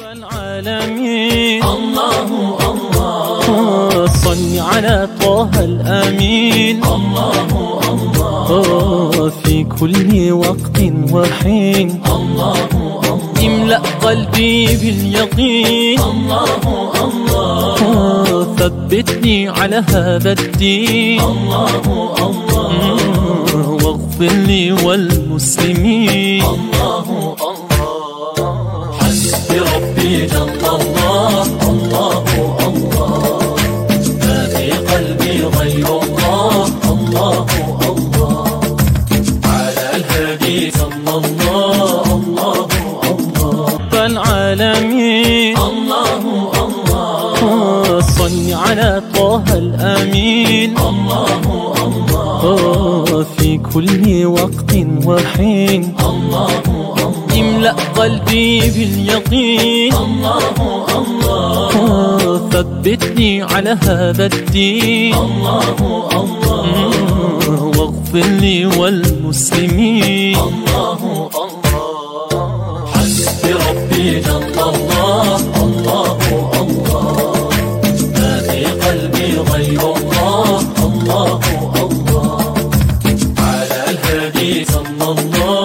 العالمين. الله الله. صل على طه الأمين. الله الله. في كل وقت وحين. الله الله. املأ قلبي باليقين. الله الله. ثبتني على هذا الدين. الله الله. واغفر لي والمسلمين. الله الله. الله الله الله رب العالمين الله الله صل على طه الأمين. الله الله في كل وقت وحين. الله املأ قلبي باليقين. الله الله ثبتني على هذا الدين. الله باللي والمسلمين. الله الله. حسبي ربي جل الله الله الله. ما في قلبي غير الله الله الله. على الهادي صلى الله